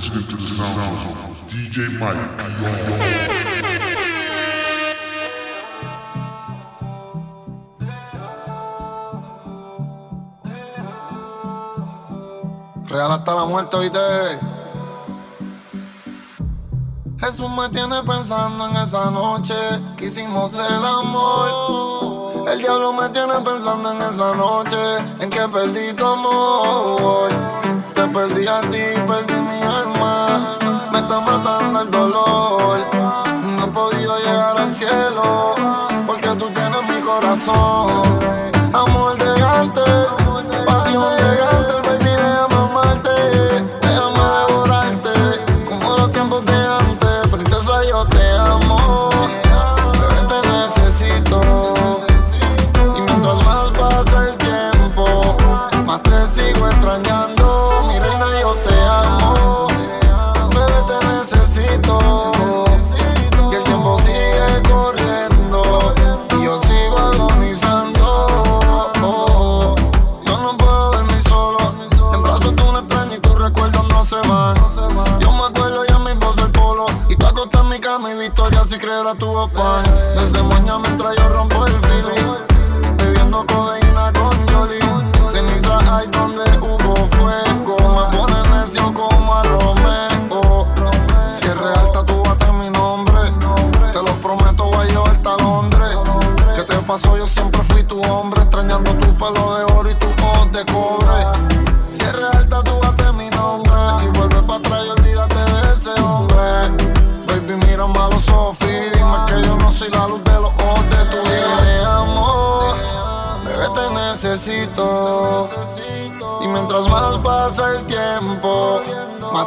listening to the sounds of DJ Mike Real hasta la muerte, oíste. Jesús me tiene pensando en esa noche que hicimos el amor. El diablo me tiene pensando en esa noche en que perdí tu amor. Te perdí a ti está matando el dolor. No he podido llegar al cielo porque tú tienes mi corazón. I don't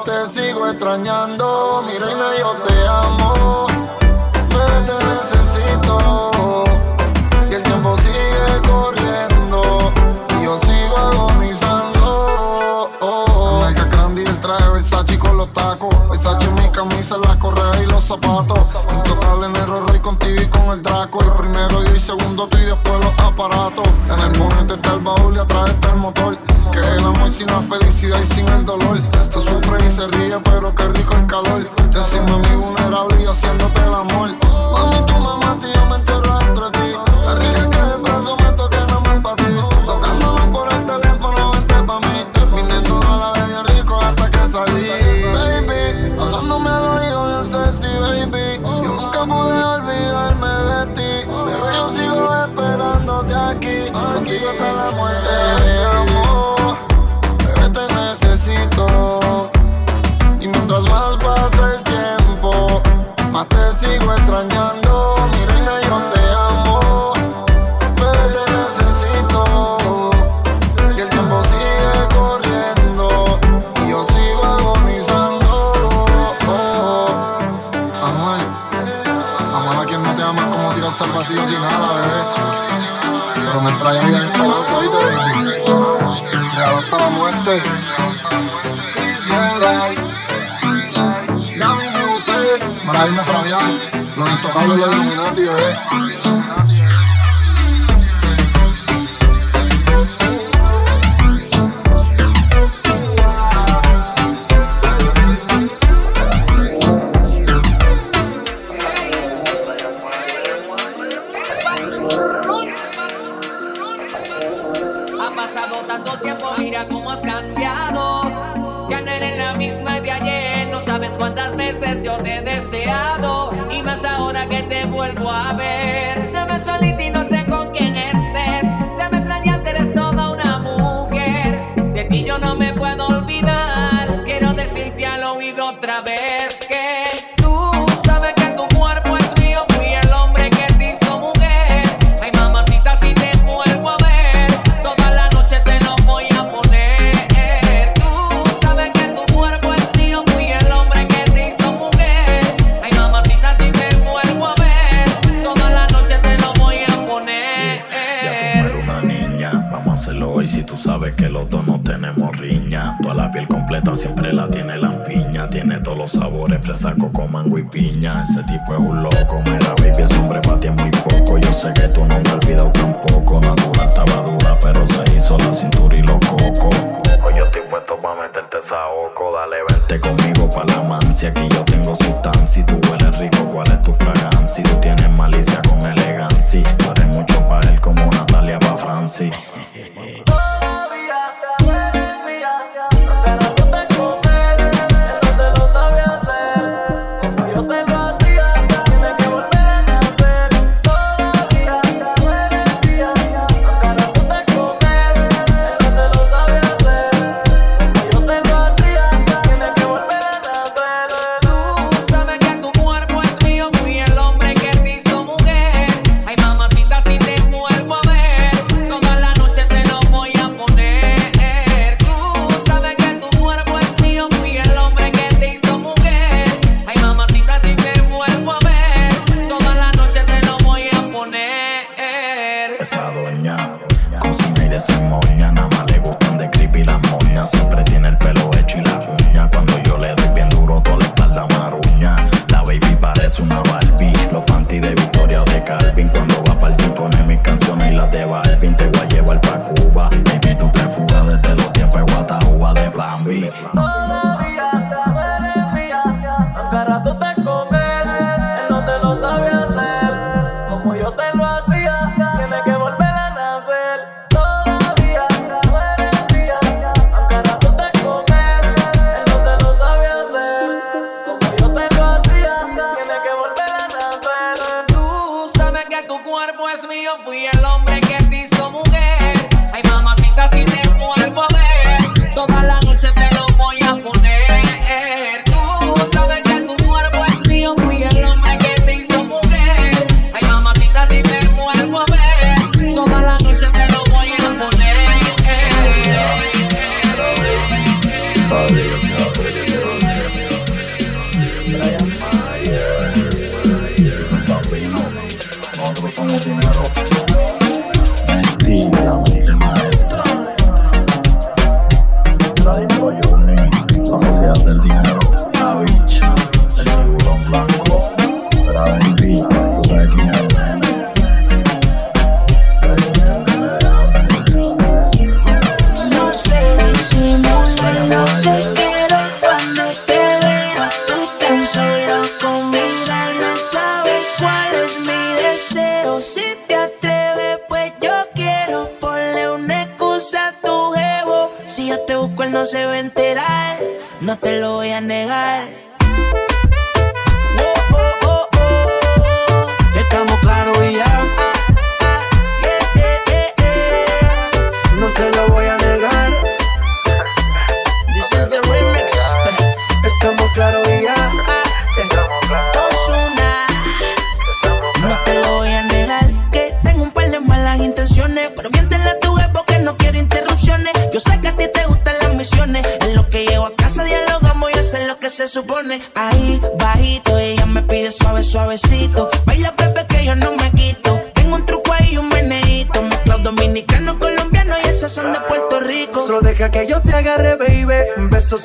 te sigo extrañando. Mi reina, yo te amo. Bebé, te necesito. Y el tiempo sigue corriendo. Y yo sigo agonizando. Oh, oh. Marca Candy, el traje Versace con los tacos. Versace en mi camisa, la correa y los zapatos primero y el segundo tri, después los aparatos. En el ponente está el baúl y atrás está el motor. Que el amor sin la felicidad y sin el dolor. Se sufre y se ríe, pero qué rico el calor. Te encima mi vulnerable y haciéndote el amor. Mami, tú me matas y yo me Digo que el amor Illuminati, bebé. Pobre fresa, coco, mango y piña. Ese tipo es un loco.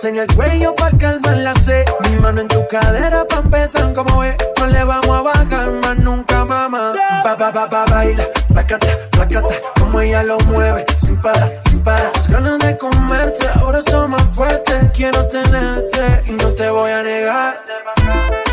En el cuello pa' calmar la sed. Mi mano en tu cadera pa' empezar como es. No le vamos a bajar más nunca, mamá. Pa, pa, pa, pa, baila, placata, placata. Como ella lo mueve, sin parar, sin parar. Las ganas de comerte, ahora son más fuertes. Quiero tenerte y no te voy a negar.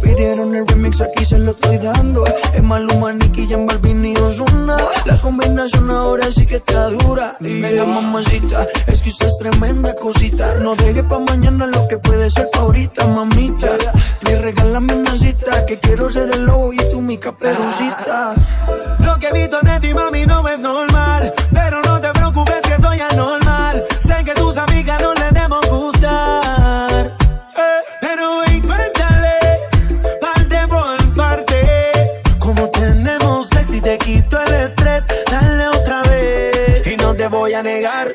Pidieron el remix, aquí se lo estoy dando. Es Maluma, Nicky, Jan Balvin y Ozuna. La combinación ahora sí que está dura. Y la mamacita, es que usted es tremenda cosita. No deje pa' mañana lo que puede ser pa' ahorita, mamita. Le regálame una cita, que quiero ser el lobo y tú mi caperucita. Lo que he visto de ti, mami, no es normal. Pero no negar.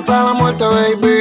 hasta la muerte, baby.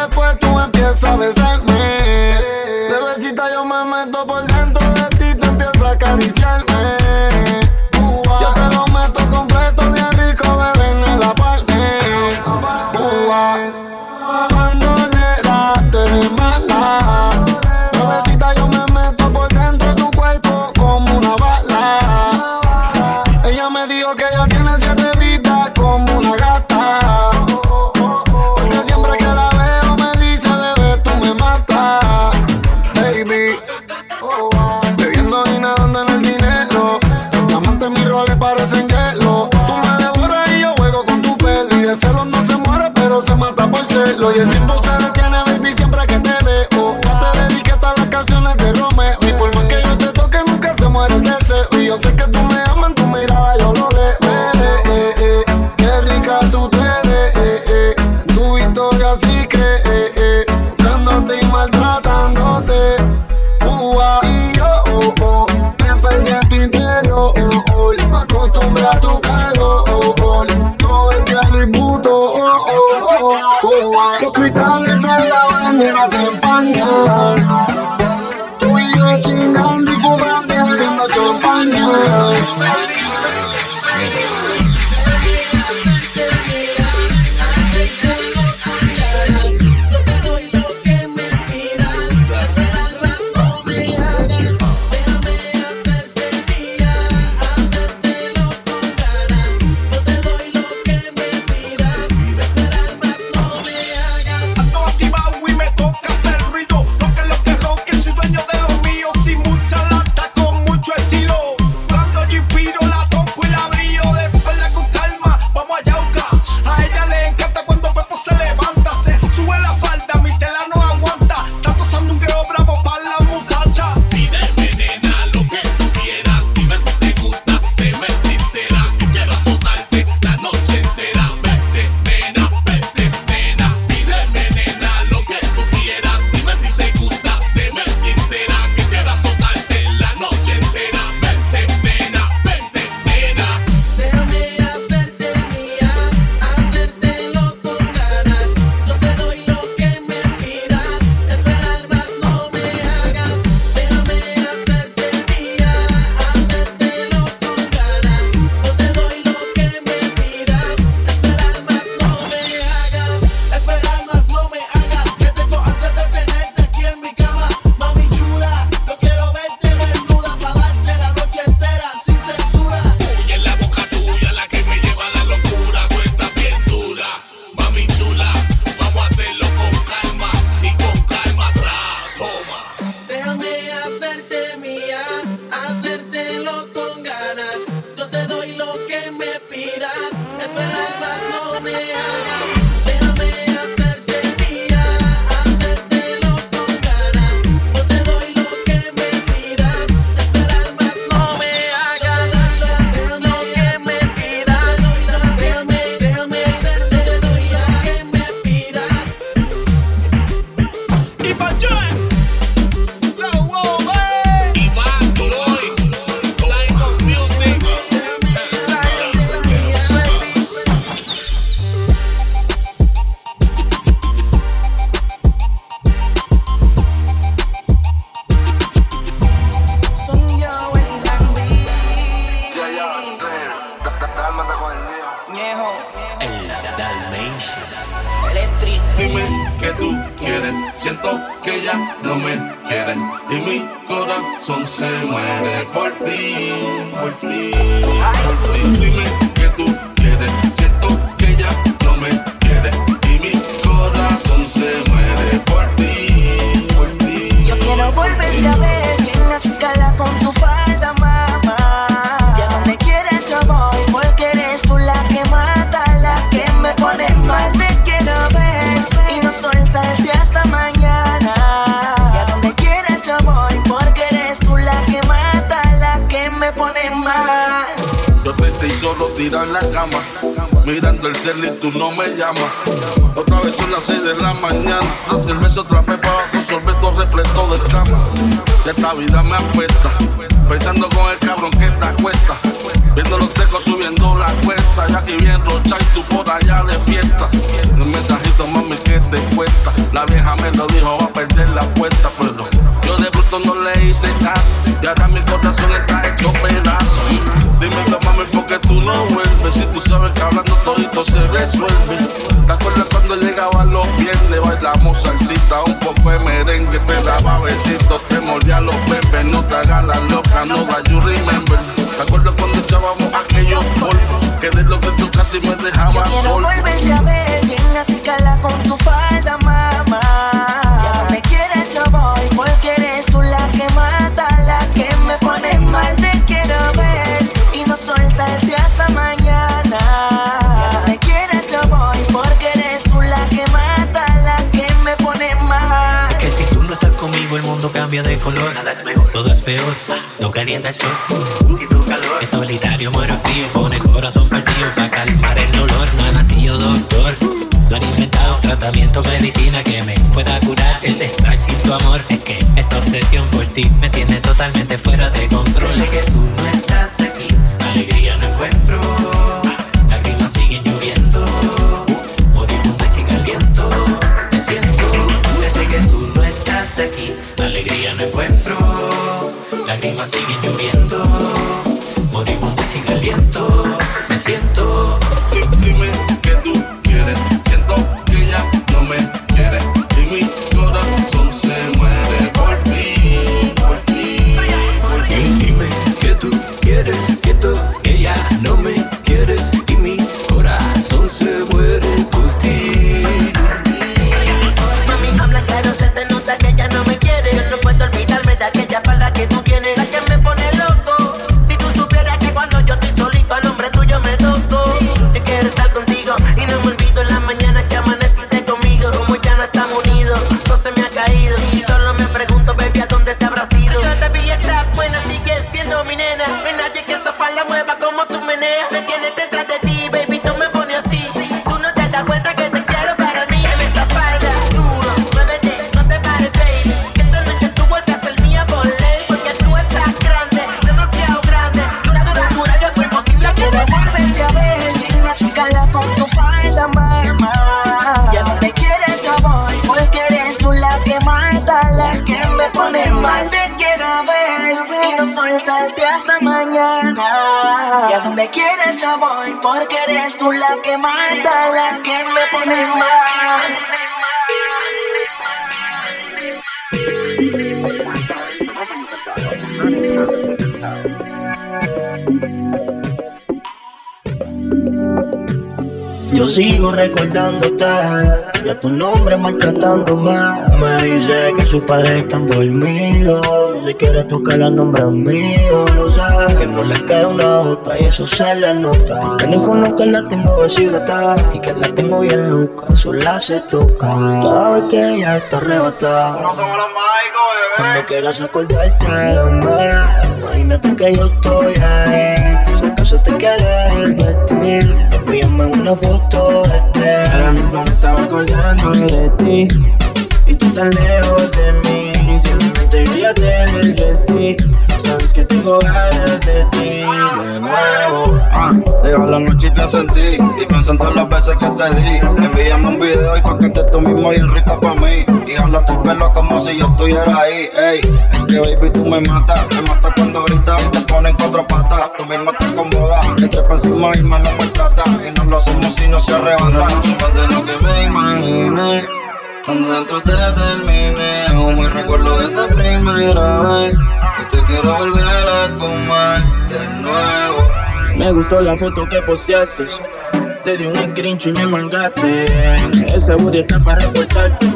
después tú empiezas a besarme. Bebecita, yo me meto por dentro de ti, te empiezas a acariciar. Tirado en la cama, mirando el cielo y tú no me llamas. Otra vez son las 6 de la mañana, el beso otra para abajo, sorbeto repleto de cama. Ya esta vida me apesta, pensando con el cabrón que te acuesta. Viendo los tecos subiendo la cuesta, ya que bien rocha y tú por allá de fiesta. Un mensajito, mami, que te cuesta. La vieja me lo dijo, va a perder la apuesta, pero yo de bruto no le hice caso. Y ahora mi corazón está hecho pedazo. Dímelo, mami, porque tú no vuelves. Si tú sabes que hablando todito se resuelve. ¿Te acuerdas cuando llegaba los viernes? Bailamos salsita, un poco de merengue. Te daba besitos, te mordía los bebés. No te hagas la loca, no da you remember. ¿Te acuerdas cuando echábamos aquellos polvos? Que de lo que tú casi me Yo dejabas quiero solo. volverte a ver bien así con tu falda, cambia de color. Todo es peor, no calienta el sol. Es solitario, muero frío, pone el corazón partido para calmar el dolor. No ha nacido doctor, no han inventado tratamiento, medicina que me pueda curar el estar sin tu amor. Es que esta obsesión por ti me tiene totalmente fuera de control. Es que tú no estás aquí, alegría no encuentro. Lágrimas siguen lloviendo, moribundo y sin aliento. Me siento Me tienes detrás eres tú la que mata, la que me pone mal. Yo sigo recordándote, ya tu nombre maltratándome. Me dice que sus padres están dormidos. Si quieres tocar el nombre mío, lo sabes. Que no le queda una gota y eso se le nota. Teléfono que la tengo deshidratada y que la tengo bien loca, sola se toca. Cada vez que ella está arrebatada. Cuando quieras acordarte de mí, imagínate que yo estoy ahí. Si acaso te quieres vestir, envíame una foto de ti. Ahora mismo me estaba acordando de ti Y tú tan lejos de mí Simplemente yo ya te desvestí Sabes que tengo ganas de ti De nuevo. Ah, Deja la noche y pienso en ti Y pienso en todas las veces que te di. Envíame un video y tócate tú mismo y rica pa' mí. Y jálate el pelo como si yo estuviera ahí Ey, es que baby tú me matas Me matas cuando gritas y te ponen cuatro patas. Tú mismo te acomodas Te trepas encima y me lo maltrata Y no lo hacemos si no se arrebata. Mucho más de lo que me imaginé Cuando dentro te termine, aún me recuerdo de esa primera vez. Y te quiero volver a comer de nuevo. Me gustó la foto que posteaste. Te di un screenshot y me mangaste. Ese booty está para reportarte.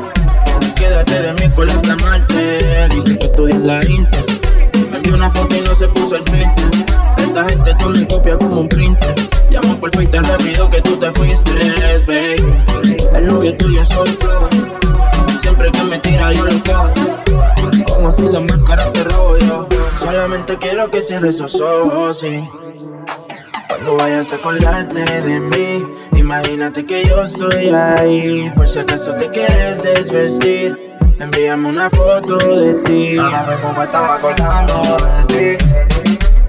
Quédate de mí con esta Marte. Dice que estudias la Inter. Me envió una foto y no se puso el filtro. Esta gente toma copia como un printer. Llamo por Face tan rápido que tú te fuiste, baby. El novio tuyo el flow. Siempre que me tira yo lo cojo. Como si la máscara te robo yo. Solamente quiero que cierres esos ojos, sí. Cuando vayas a colgarte de mí, imagínate que yo estoy ahí. Por si acaso te quieres desvestir, envíame una foto de ti. Ahora mismo me estaba colgando de ti.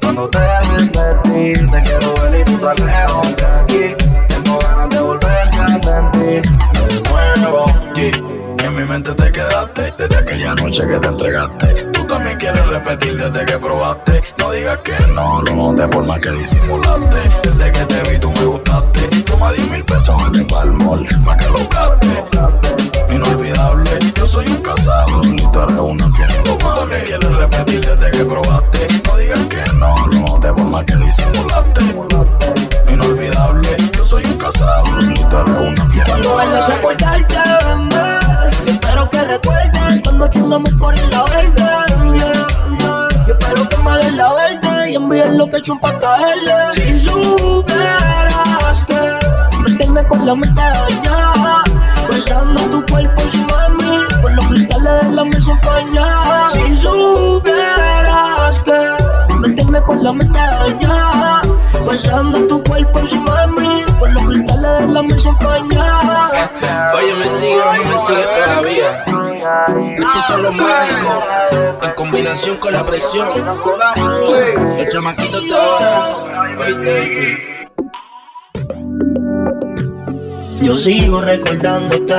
Cuando te desvestí, te quiero ver y tú estás lejos de aquí. Tengo ganas de volverte a sentir de nuevo. Yeah. En mi mente te quedaste desde aquella noche que te entregaste. Tú también quieres repetir desde que probaste. No digas que no, lo noté por más que disimulaste. Desde que te vi tú me gustaste. Toma 10 mil pesos, vete pa'l mall, pa' que lo gastes. Inolvidable, yo soy un casado y tú eres un infiel Tú también quieres repetir desde que probaste. No digas que no, noté por más que disimulaste. Inolvidable, yo soy un casado y tú eres un Cuando vuelvas a acordarte de Yo espero que recuerdes Cuando chingamos por la verde. Yo espero que me des la verde Y envíen lo que he hecho caerle Si supieras que Me tienes con la mente Pensando en tu cuerpo y su mami Por los cristales de la mesa empañada Si supieras que Me tienes con la mente dañada Pensando en tu cuerpo y su mami Por los cristales de la mesa empañada Oye, me sigue o no me sigue todavía. Estos son los mágicos, en combinación con la presión. Los chamaquitos de ahora. Oíste, baby. Yo sigo recordándote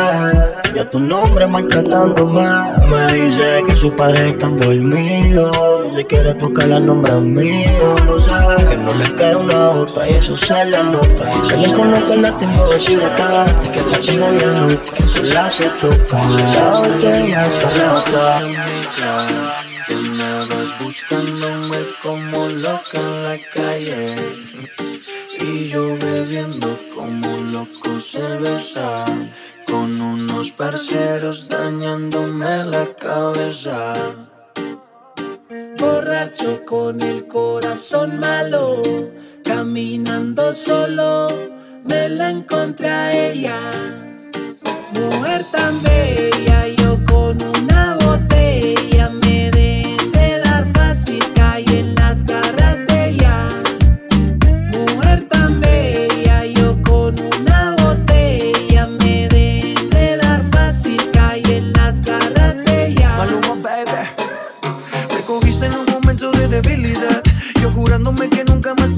y a tu nombre maltratándome. Me dice que sus padres están dormidos. Si quiere tocar el nombre mío, lo sé. Que no le queda una gota y eso se le nota. Se le que la tengo deshidratada. Que la chica ya que eso la se toca. Sabe que ella está rota. Que buscándome como loca en la calle. Y yo bebiendo como loco cerveza Con unos parceros dañándome la cabeza. Borracho con el corazón malo Caminando solo Me la encontré a ella Mujer tan bella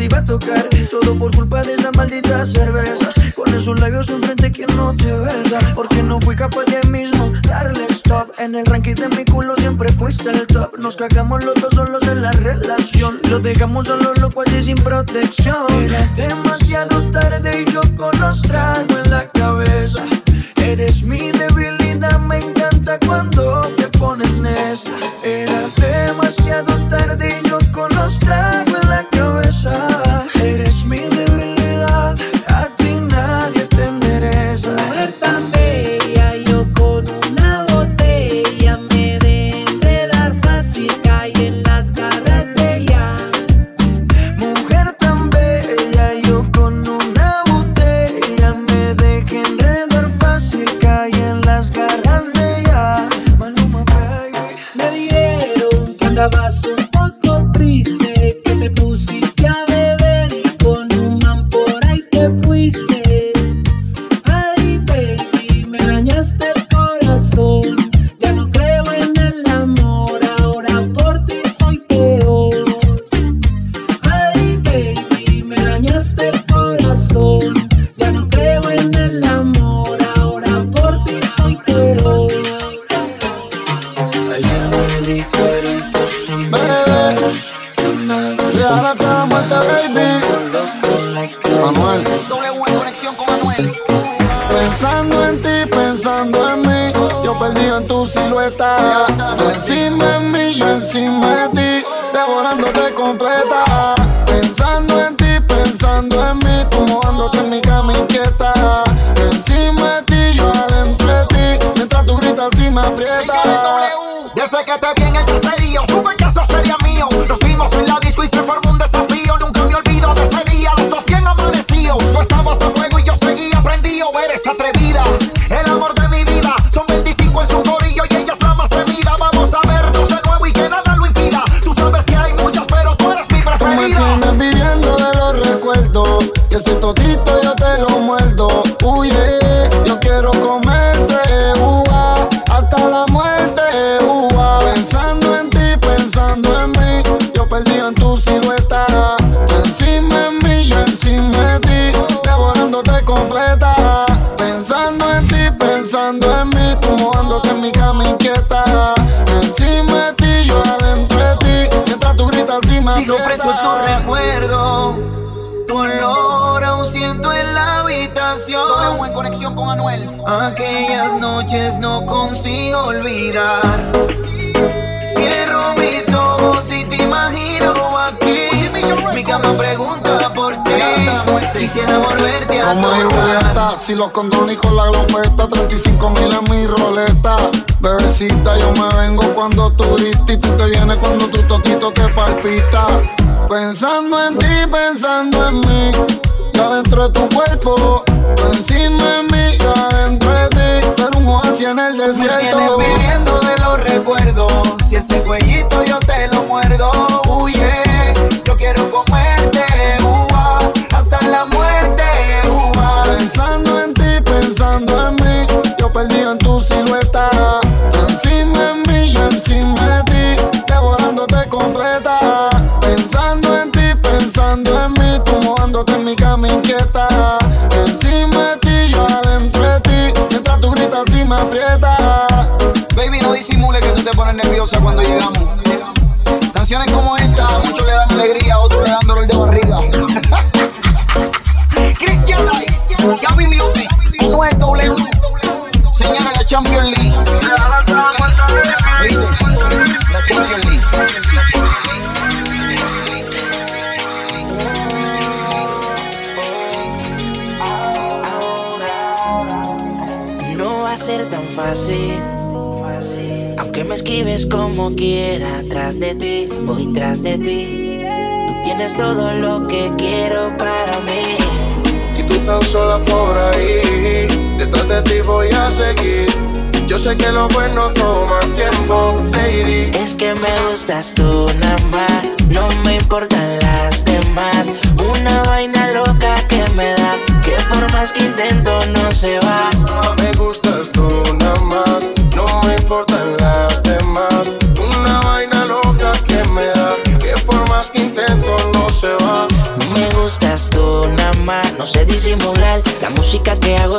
iba a tocar. Todo por culpa de esas malditas cervezas. Con esos labios enfrente que no te besa. Porque no fui capaz de mismo darle stop. En el ranking de mi culo siempre fuiste el top. Nos cagamos los dos solos en la relación. Lo dejamos solo loco así sin protección. Era demasiado tarde y yo con los tragos en la cabeza. Eres mi debilidad, me encanta cuando te pones nesa. Era en el caserío, supe que eso sería mío. Nos vimos en la disco y se formó un desafío. Nunca me olvido de ese día, los dos bien amanecidos. Tú estabas a fuego y yo seguía prendido. Eres atrevida, Aquellas noches no consigo olvidar. Cierro mis ojos y te imagino aquí. Mi cama pregunta por ti. Quisiera volverte a Como y tocar. Si los condones con la glopeta, 35 mil en mi roleta. Bebecita, yo me vengo cuando tú gritas y tú te vienes cuando tu totito te palpita. Pensando en ti, pensando en mí, yo adentro de tu cuerpo. Encima de mí, yo adentro. Oasis en el viviendo de los recuerdos. Si ese cuellito yo te lo muerdo, te pones nerviosa cuando llegamos. Esquives como quiera, tras de ti, voy tras de ti. Tú tienes todo lo que quiero para mí. Y tú tan sola por ahí, detrás de ti voy a seguir. Yo sé que lo bueno toma tiempo, lady. Es que me gustas tú nada más, no me importan las demás. Una vaina loca que me da, que por más que intento no se va.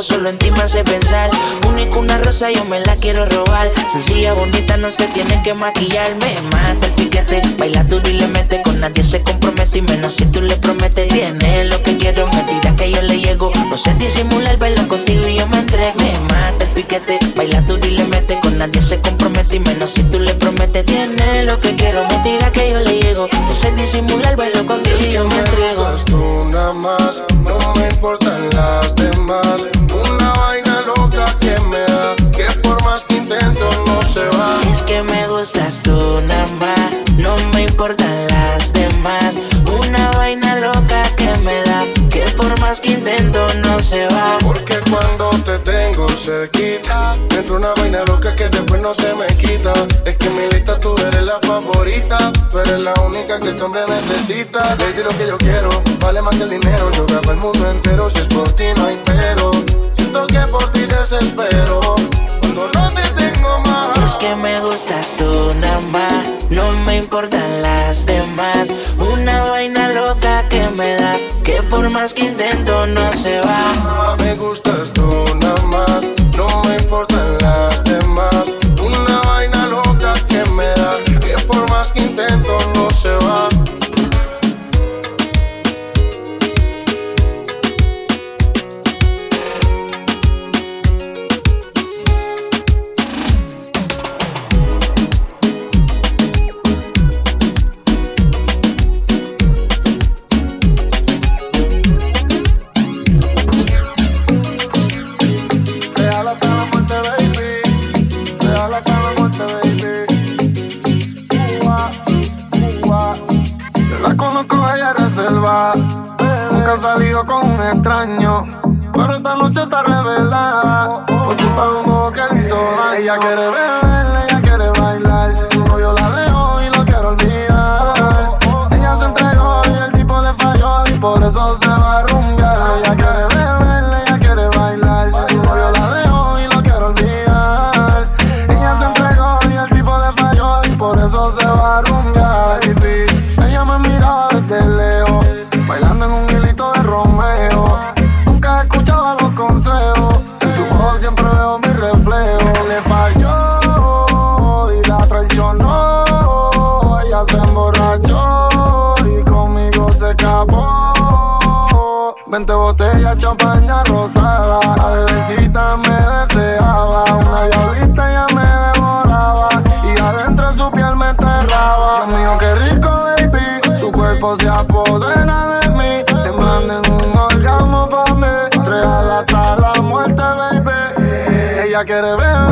Solo en ti me hace pensar. Única una rosa, yo me la quiero robar. Sencilla, bonita, no se tiene que maquillar. Me mata el piquete, baila duro y le mete. Con nadie se compromete y menos si tú le prometes. Tiene lo que quiero, me tira que yo le llego. No sé disimular, bailo contigo y yo me entrego. Me mata el piquete, baila duro y le mete. Con nadie se compromete y menos si tú le prometes. Tiene lo que quiero, me tira que yo le llego. No sé disimular, bailo contigo y yo me entrego. tú nada más, no me importan las demás. Una vaina loca que me da, que por más que intento no se va. Es que me gustas tú nada más, no me importan las demás. Una vaina loca que me da, que por más que intento no se va. Porque cuando te me entra una vaina loca que después no se me quita. Es que en mi lista tú eres la favorita, pero eres la única que este hombre necesita. Le di lo que yo quiero, vale más que el dinero. Yo grabo el mundo entero, si es por ti no hay pero. Siento que por ti desespero, cuando no te tengo más. Es que me gustas tú más, no me importan las demás. Una vaina loca que me da, que por más que intento no se va. Me gustas tú champaña rosada. La bebecita me deseaba, una diablita ya me devoraba. Y adentro su piel me enterraba. Dios mío, qué rico, baby. Su cuerpo se apodera de mí, temblando en un orgasmo pa' mí. Real hasta la muerte, baby. Ella quiere beber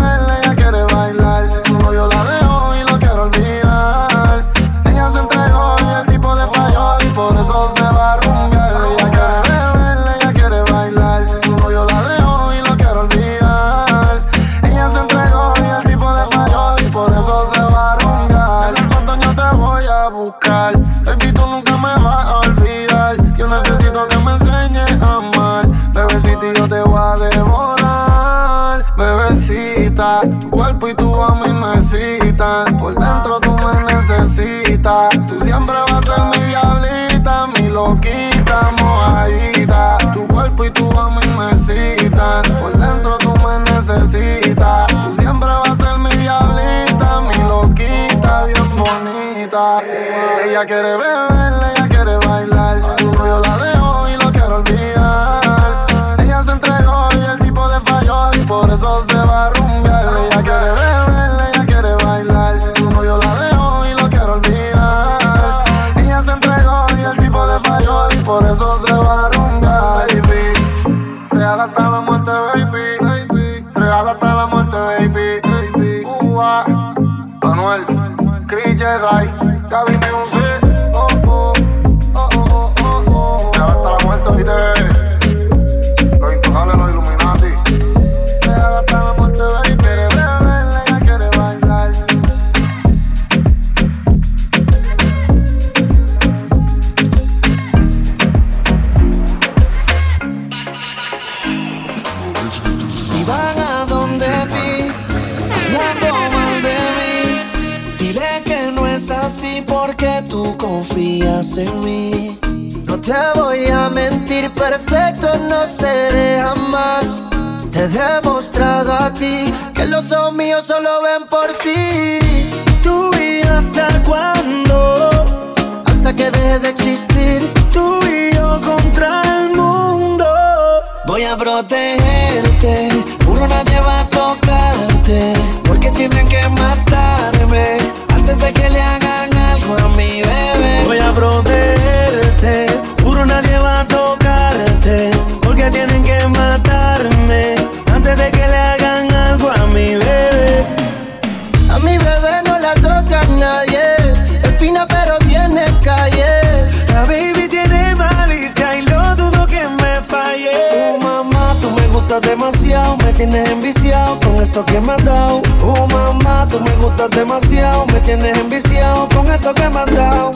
eso que me has dado. Oh uh, mamá, tú me gustas demasiado. Me tienes enviciado con eso que me has dado.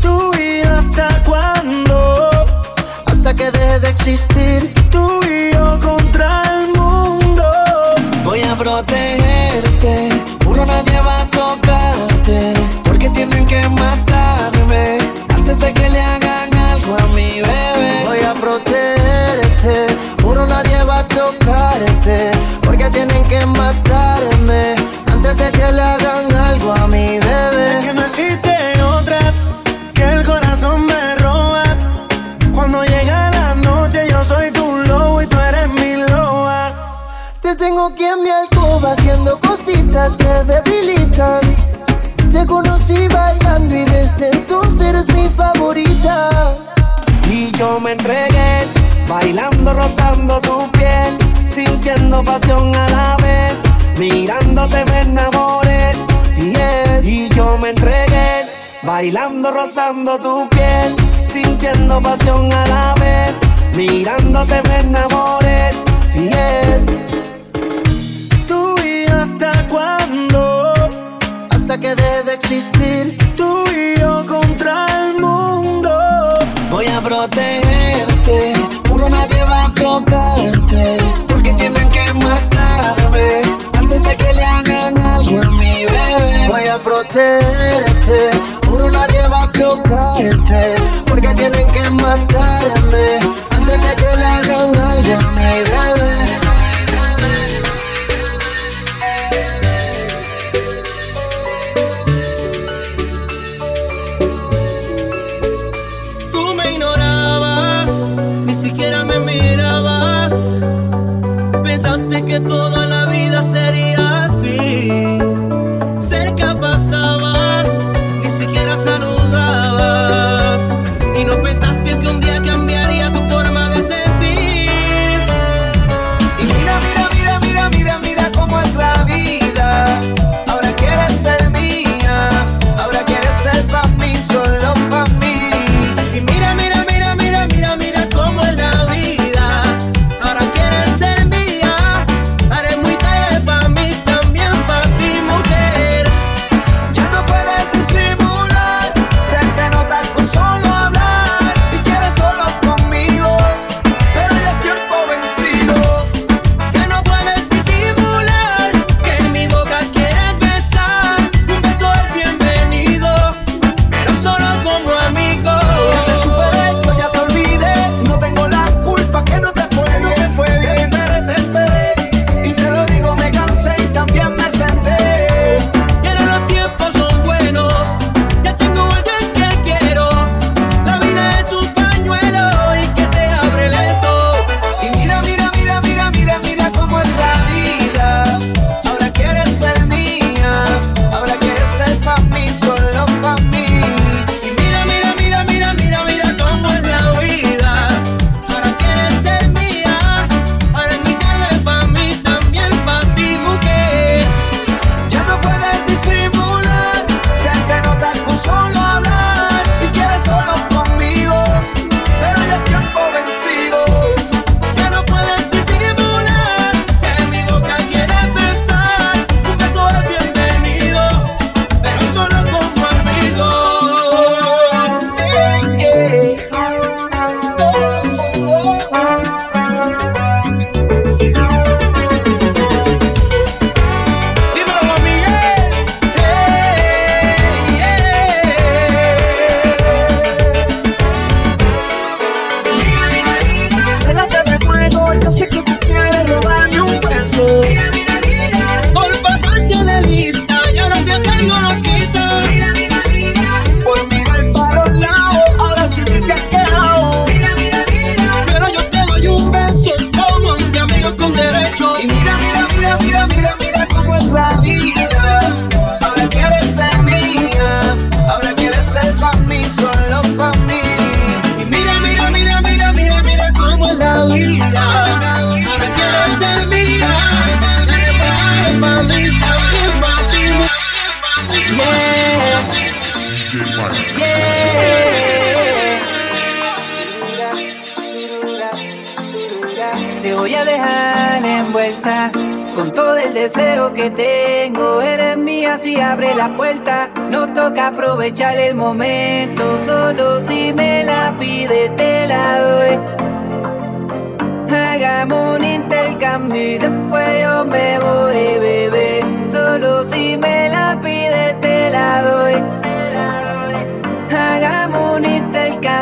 Tu vida hasta cuándo? Hasta que deje de existir. Tú y yo contra el mundo. Voy a protegerte. Juro nadie va a tocarte. Porque tienen que matarme antes de que le hagan algo a mi bebé. tocarte, porque tienen que matarme antes de que le hagan algo a mi bebé. Es que no existe otra que el corazón me roba. Cuando llega la noche yo soy tu lobo y tú eres mi loba. Te tengo aquí en mi alcoba haciendo cositas que debilitan. Te conocí bailando y desde entonces eres mi favorita. Y yo me entregué Bailando, rozando tu piel, sintiendo pasión a la vez. Mirándote me enamoré, yeah. y yo me entregué. Bailando, rozando tu piel, sintiendo pasión a la vez. Mirándote me enamoré, y yeah. Tú y hasta cuándo, hasta que deje de existir, tú y yo contra el mundo. Voy a protegerte can take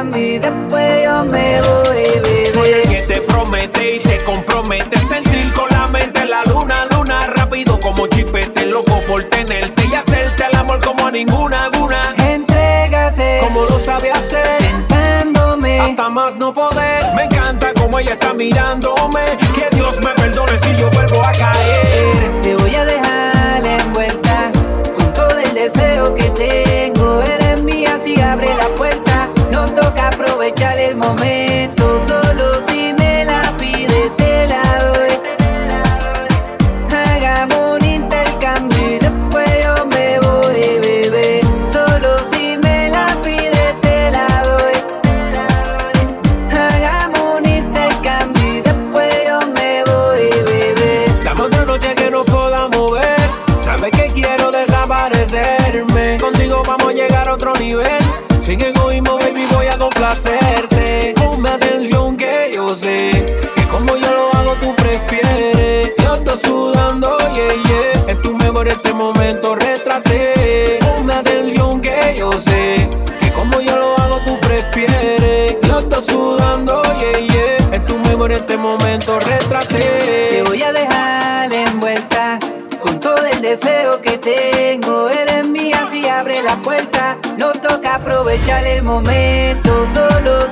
mí, después yo me voy, bebé. Soy el que te promete y te compromete. Sentir con la mente la luna, luna, rápido como chipete, loco por tenerte y hacerte el amor como a ninguna guna. Entrégate, como lo sabe hacer. Tentándome, hasta más no poder. Me encanta como ella está mirándome. Que Dios me perdone si yo vuelvo a caer. Te voy a dejar envuelta con todo el deseo que te solo si me la pide te la doy. Hagamos un intercambio y después yo me voy, bebé. Solo si me la pide te la doy. Hagamos un intercambio y después yo me voy, bebé. La otra noche que no pueda mover, sabes que quiero desaparecerme. Contigo vamos a llegar a otro nivel. Sin egoísmo, baby, voy a complacer yo sé que como yo lo hago, tú prefieres. Yo estoy sudando, yeah, yeah. Es tu mejor este momento, retrate. Ponme atención que yo sé que como yo lo hago, tú prefieres. Yo estoy sudando, yeah, yeah. Es tu mejor este momento, retrate. Te voy a dejar envuelta con todo el deseo que tengo. Eres mía si abre la puerta. No toca aprovechar el momento. Solo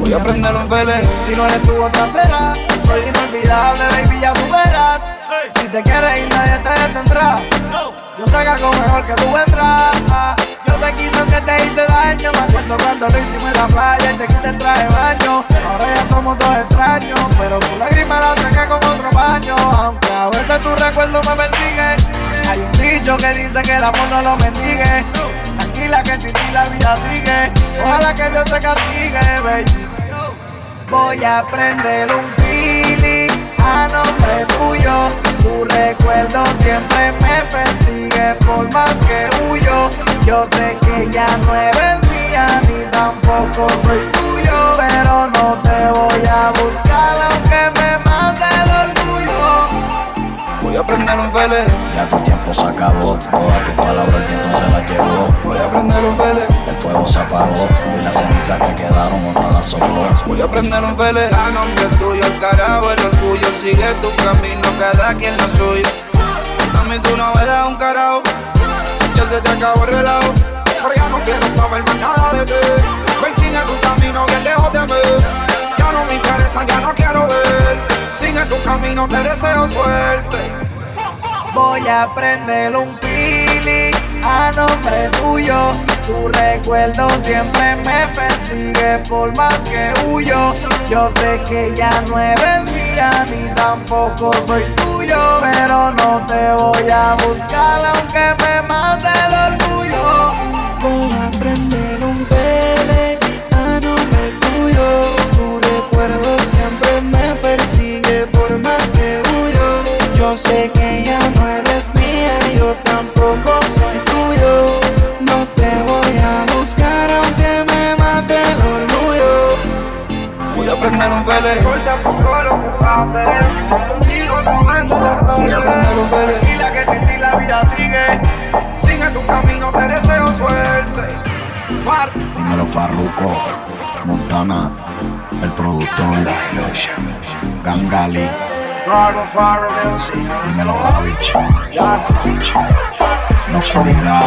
Voy a prender un vele. Si no eres tú, otra será. Soy inolvidable, baby, ya tú verás. Si te quieres ir, nadie te detendrá. Yo sé que algo mejor que tú vendrás. Yo te quise aunque te hice daño. Me acuerdo cuando lo hicimos en la playa y te quité el traje de baño. Ahora ya somos dos extraños. Pero tu lágrima la seca con otro baño. Aunque a veces tu recuerdo me persigue. Hay un dicho que dice que el amor no lo mendigue. Tranquila que sin la vida sigue. Ojalá que Dios te castigue, baby. Voy a prender un pili a nombre tuyo. Tu recuerdo siempre me persigue por más que huyo. Yo sé que ya no eres mía ni tampoco soy tuyo, pero no te voy a buscar Voy a prender un vele. Ya tu tiempo se acabó, todas tus palabras el viento se las llevó. Voy a prender un vele. El fuego se apagó y las cenizas que quedaron otra las sopló. Voy a prender un vele. A nombre tuyo, el carajo, el orgullo. Sigue tu camino, cada quien lo suyo. A mí tú no me das un carajo. Ya se te acabó el relajo. Pero ya no quiero saber más nada de ti. Ven, sigue tu camino bien lejos de mí. Ya no ya no quiero ver. Sigue tu camino, te deseo suerte. Voy a prender un pili a nombre tuyo. Tu recuerdo siempre me persigue por más que huyo. Yo sé que ya no eres mía ni tampoco soy tuyo, pero no te voy a buscar aunque me mate el orgullo. Voy a prender un vele recuerdo siempre me persigue por más que huyo. Yo sé que ya no eres mía, yo tampoco soy tuyo. No te voy a buscar aunque me mate el orgullo. Voy a prender un vele. tampoco lo que pase. Contigo no me Voy a prender un vele. Tranquila que sin ti la vida sigue. Sigue tu camino, te deseo suerte. Far. Dímelo Farruko, Montana, el productor, Gangali, dímelo Javich. Javich, la oscuridad.